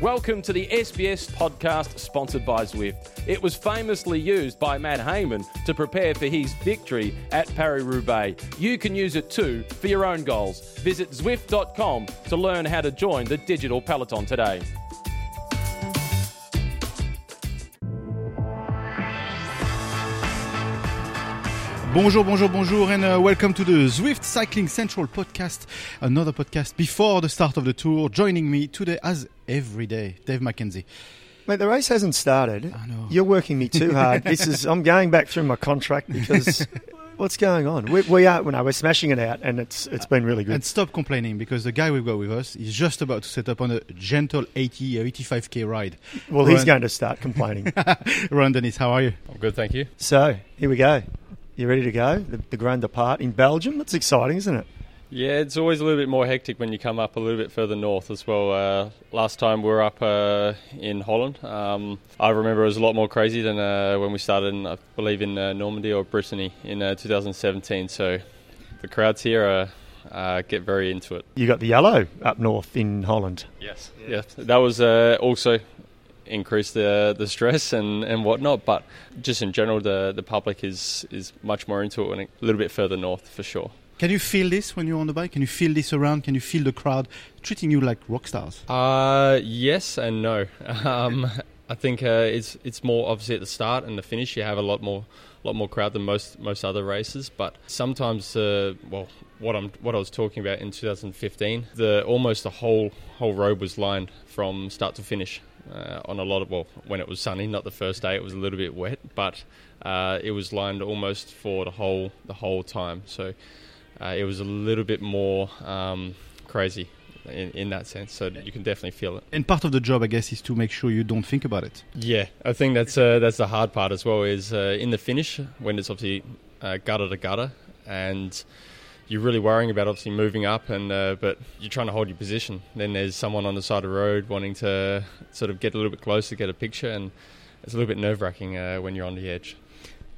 Welcome to the SBS podcast sponsored by Zwift. It was famously used by Matt Hayman to prepare for his victory at Paris Roubaix. You can use it too for your own goals. Visit Zwift.com to learn how to join the digital peloton today. Bonjour, bonjour, bonjour, and uh, welcome to the Zwift Cycling Central podcast, another podcast before the start of the tour. Joining me today, as every day, Dave McKenzie. Mate, the race hasn't started. I know. You're working me too hard. this is I'm going back through my contract because what's going on? We, we are well, no, we're smashing it out, and it's it's been really good. And stop complaining because the guy we've got with us is just about to set up on a gentle 80 or 85k ride. well, he's going to start complaining. Rohan Dennis, how are you? I'm good, thank you. so here we go. You ready to go? The, the Grand Depart in Belgium. That's exciting, isn't it? Yeah, it's always a little bit more hectic when you come up a little bit further north as well. Uh, last time we were up uh, in Holland, um, I remember it was a lot more crazy than uh, when we started, in, I believe, in uh, Normandy or Brittany in uh, 2017. So the crowds here uh, uh, get very into it. You got the yellow up north in Holland. Yes, yeah, that was uh, also increased the the stress and, and whatnot. But just in general, the the public is is much more into it when it, a little bit further north for sure. Can you feel this when you're on the bike? Can you feel this around? Can you feel the crowd treating you like rock stars? Uh, yes and no. Um, I think uh, it's it's more obviously at the start and the finish. You have a lot more lot more crowd than most most other races, but sometimes, uh, well, what I'm what I was talking about in 2015, the almost the whole whole road was lined from start to finish. Uh, on a lot of well, when it was sunny, not the first day, it was a little bit wet, but uh, it was lined almost for the whole the whole time. So uh, it was a little bit more um, crazy in, in that sense. So you can definitely feel it. And part of the job, I guess, is to make sure you don't think about it. Yeah, I think that's uh, that's the hard part as well. Is uh, in the finish when it's obviously uh, gutter to gutter, and you're really worrying about obviously moving up, and uh, but you're trying to hold your position. Then there's someone on the side of the road wanting to sort of get a little bit closer, get a picture, and it's a little bit nerve wracking uh, when you're on the edge.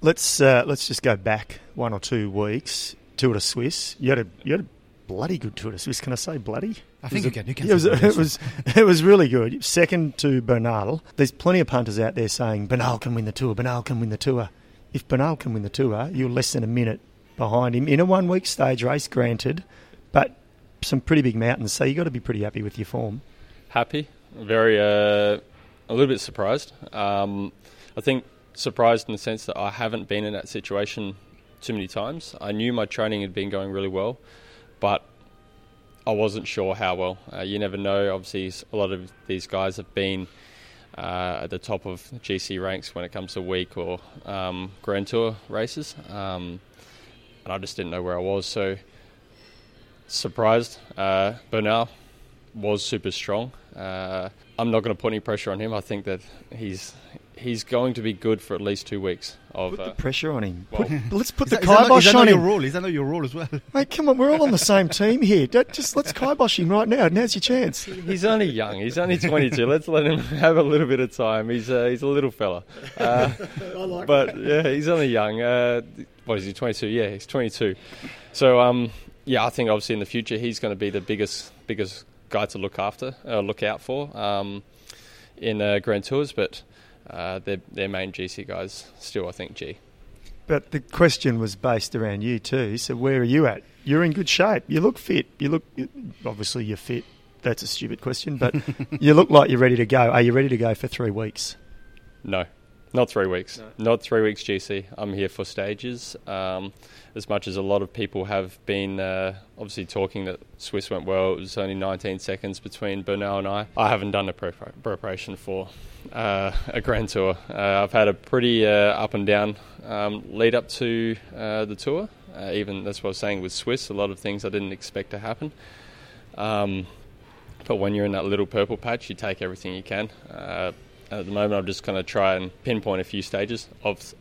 Let's uh, let's just go back one or two weeks. Tour de Suisse. You had a you had a bloody good Tour de Suisse. Can I say bloody? I think It you was can. You can. It was, it was it was really good. Second to Bernal. There's plenty of punters out there saying Bernal can win the tour. Bernal can win the tour. If Bernal can win the tour, you're less than a minute behind him in a one week stage race, granted, but some pretty big mountains. So you have got to be pretty happy with your form. happy, very uh, a little bit surprised. Um, I think surprised in the sense that I haven't been in that situation too many times. I knew my training had been going really well, but I wasn't sure how well. Uh, you never know. Obviously, a lot of these guys have been uh, at the top of GC ranks when it comes to week or um, Grand Tour races, um, and I just didn't know where I was. So surprised. Uh, Bernal was super strong. Uh, I'm not going to put any pressure on him. I think that he's he's going to be good for at least two weeks. Of Put the uh, pressure on him. well- Put- let's put Is the that, is that not, is kibosh that on not your him. role? Is that not your role as well? Mate, come on, we're all on the same team here. Don't- Just let's kibosh him right now. Now's your chance. he's only young. He's only 22. Let's let him have a little bit of time. He's uh, he's a little fella. Uh, but yeah, he's only young. Uh, what is he? 22? Yeah, he's 22. So um, yeah, I think obviously in the future he's going to be the biggest biggest guy to look after, uh, look out for um, in uh, Grand Tours. But uh, their their main GC guys still, I think, G. But the question was based around you too. So where are you at? You're in good shape. You look fit. You look obviously you're fit. That's a stupid question, but you look like you're ready to go. Are you ready to go for three weeks? No, not three weeks. Not three weeks GC. I'm here for stages. Um, as much as a lot of people have been uh, obviously talking that Swiss went well, it was only 19 seconds between Bernal and I. I haven't done a prepar- preparation for uh, a Grand Tour. Uh, I've had a pretty uh, up and down um, lead up to uh, the tour. Uh, even that's what I was saying with Swiss, a lot of things I didn't expect to happen. Um, but when you're in that little purple patch, you take everything you can. At the moment, I'm just going to try and pinpoint a few stages.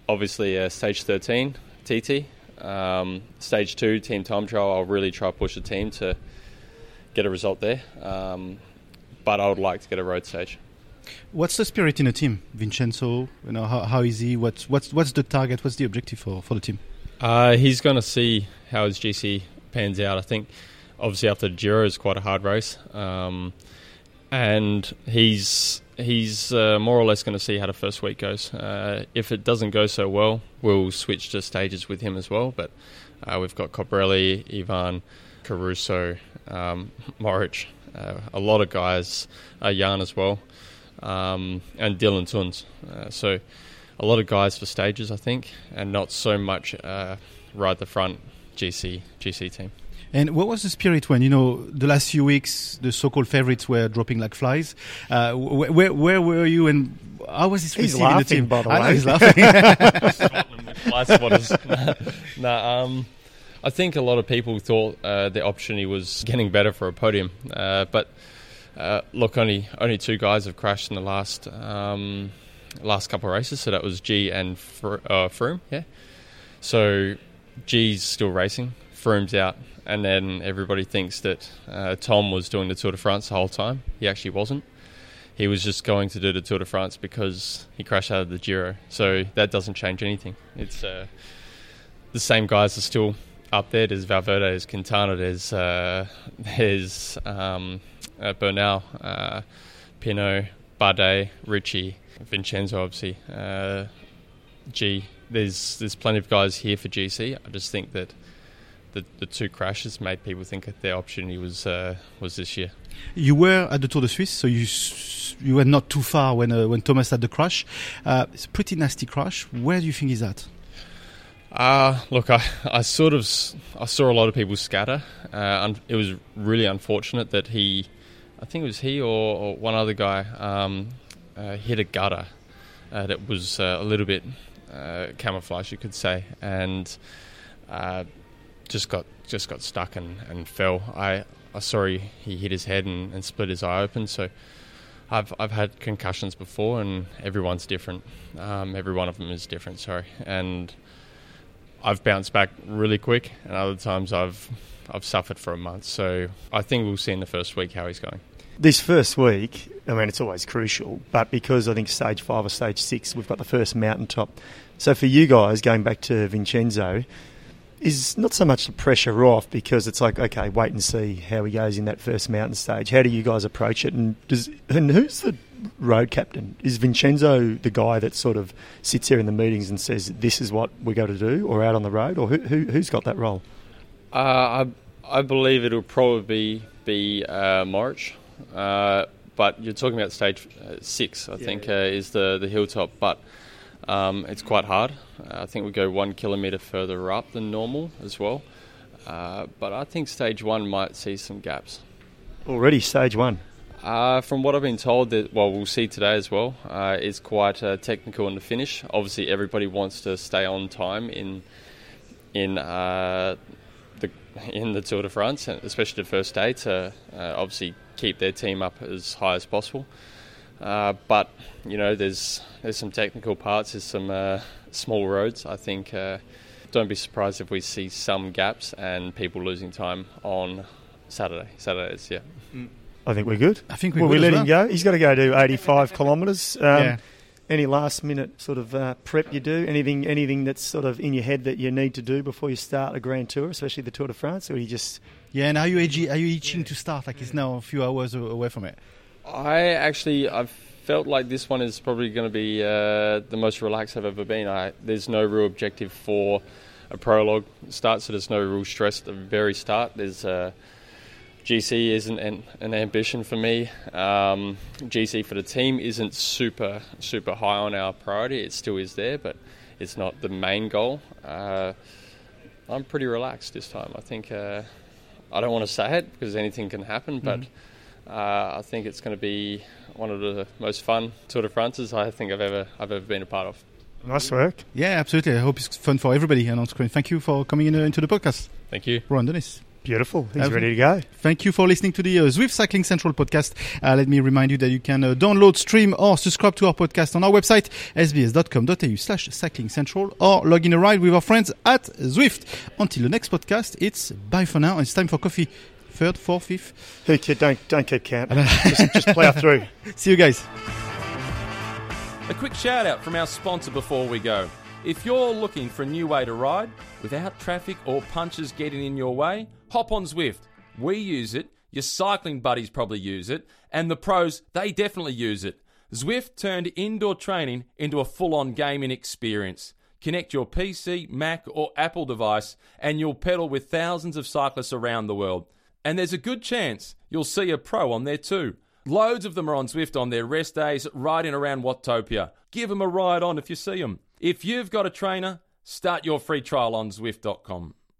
Obviously, uh, stage 13 TT, um, stage two team time trial. I'll really try to push the team to get a result there. Um, but I would like to get a road stage. What's the spirit in the team, Vincenzo? You know, how, how is he? What's what's what's the target? What's the objective for, for the team? Uh, he's going to see how his GC pans out. I think obviously after the Giro is quite a hard race. Um, and he's he's uh, more or less going to see how the first week goes. Uh, if it doesn't go so well, we'll switch to stages with him as well. But uh, we've got Colbrelli, Ivan, Caruso, um, Mohoric, uh, a lot of guys, uh, Jan as well, um, and Dylan Teuns. Uh, so a lot of guys for stages, I think, and not so much right the front GC GC team. And what was the spirit when you know the last few weeks the so-called favorites were dropping like flies? Uh, wh- where where were you and how was this He's received in the laughing, team? by the I know way. he's laughing. fly spotters. no, um, I think a lot of people thought uh, the opportunity was getting better for a podium, uh, but uh, look, only only two guys have crashed in the last um, last couple of races. So that was G and Fr- uh, Froome, yeah. So G's still racing, Froome's out, and then everybody thinks that uh, Tom was doing the Tour de France the whole time. He actually wasn't. He was just going to do the Tour de France because he crashed out of the Giro. So that doesn't change anything. It's uh, the same guys are still up there. There's Valverde, there's Quintana, there's uh, there's um, uh, Bernal, uh, Pinot, Bardet, Richie, Vincenzo, obviously. Uh, G. There's there's plenty of guys here for GC. I just think that the the two crashes made people think that their opportunity was uh, was this year. you were at the Tour de Suisse, so you you were not too far when uh, when Thomas had the crash. Uh, it's a pretty nasty crash. Where do you think he's at? Uh, look, I, I sort of I saw a lot of people scatter. Uh, un- it was really unfortunate that he, I think it was he or, or one other guy, um, uh, hit a gutter uh, that was uh, a little bit uh, camouflage, you could say, and uh, just got just got stuck and, and fell. I, I saw he, he hit his head and, and split his eye open. So I've I've had concussions before, and everyone's different. Um, every one of them is different. Sorry, and I've bounced back really quick, and other times I've I've suffered for a month. So I think we'll see in the first week how he's going. This first week, I mean, it's always crucial, but because I think stage five or stage six, we've got the first mountaintop. So for you guys, going back to Vincenzo, is not so much the pressure off because it's like, okay, wait and see how he goes in that first mountain stage. How do you guys approach it? And does and who's the road captain? Is Vincenzo the guy that sort of sits here in the meetings and says, this is what we got to do, or out on the road, or who, who, who's got that role? Uh, I I believe it'll probably be uh, March, uh, but you're talking about stage uh, six. I Yeah, think yeah. Uh, is the the hilltop, but um, it's quite hard. Uh, I think we go one kilometre further up than normal as well. Uh, but I think stage one might see some gaps. Already stage one. Uh, from what I've been told, that well, we'll see today as well. Uh, is quite uh, technical in the finish. Obviously, everybody wants to stay on time in in uh, the in the Tour de France, especially the first day, to uh, obviously keep their team up as high as possible. Uh, but you know, there's there's some technical parts. There's some uh, small roads. I think. Uh, don't be surprised if we see some gaps and people losing time on Saturday. Saturdays, yeah. I think we're good. I think we Will we good as let him well. go? He's got to go do 85 kilometres. Um, Yeah. Any last minute sort of uh, prep you do? Anything anything that's sort of in your head that you need to do before you start a Grand Tour, especially the Tour de France, or you just Yeah, and are you itchy, are you itching to start? Like it's now a few hours away from it. I actually I've felt like this one is probably going to be uh, the most relaxed I've ever been. I, there's no real objective for a prologue start, so there's no real stress at the very start. There's uh, GC isn't an, an ambition for me. Um, GC for the team isn't super super high on our priority. It still is there, but it's not the main goal. Uh, I'm pretty relaxed this time. I think uh, I don't want to say it because anything can happen, but. Uh, I think it's going to be one of the most fun Tour de France's I think I've ever I've ever been a part of. nice work? Yeah, absolutely. I hope it's fun for everybody and on screen. Thank you for coming in, uh, into the podcast, Thank you. Rohan Dennis. Beautiful. He's Have- ready to go. Thank you for listening to the uh, Zwift Cycling Central podcast. Uh, let me remind you that you can uh, download, stream, or subscribe to our podcast on our website, sbs.com.au slash cycling central, or log in a ride with our friends at Zwift. Until the next podcast, it's bye for now. It's time for coffee. Third, fourth, fifth. Who kid, don't don't keep count. just, just plough through. See you guys. A quick shout out from our sponsor before we go. If you're looking for a new way to ride without traffic or punches getting in your way, hop on Zwift. We use it, Your cycling buddies probably use it, and the pros, they definitely use it. Zwift turned indoor training into a full on gaming experience. Connect your PC, Mac, or Apple device, and you'll pedal with thousands of cyclists around the world. And there's a good chance you'll see a pro on there too. Loads of them are on Zwift on their rest days, riding around Watopia. Give them a ride on if you see them. If you've got a trainer, start your free trial on Zwift.com.